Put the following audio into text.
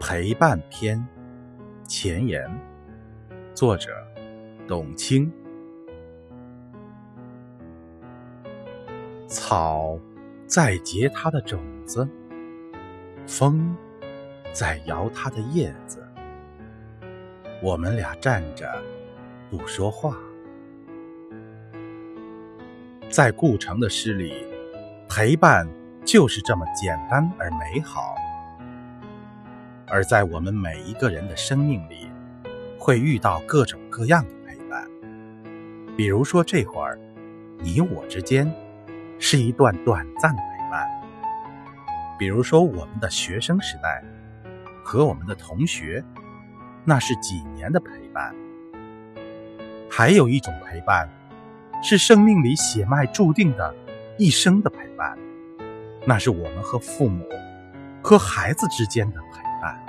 陪伴篇前言，作者董卿。草在结它的种子，风在摇它的叶子。我们俩站着不说话。在顾城的诗里，陪伴就是这么简单而美好。而在我们每一个人的生命里，会遇到各种各样的陪伴。比如说，这会儿你我之间是一段短暂的陪伴；比如说，我们的学生时代和我们的同学，那是几年的陪伴。还有一种陪伴，是生命里血脉注定的一生的陪伴，那是我们和父母、和孩子之间的陪。啊。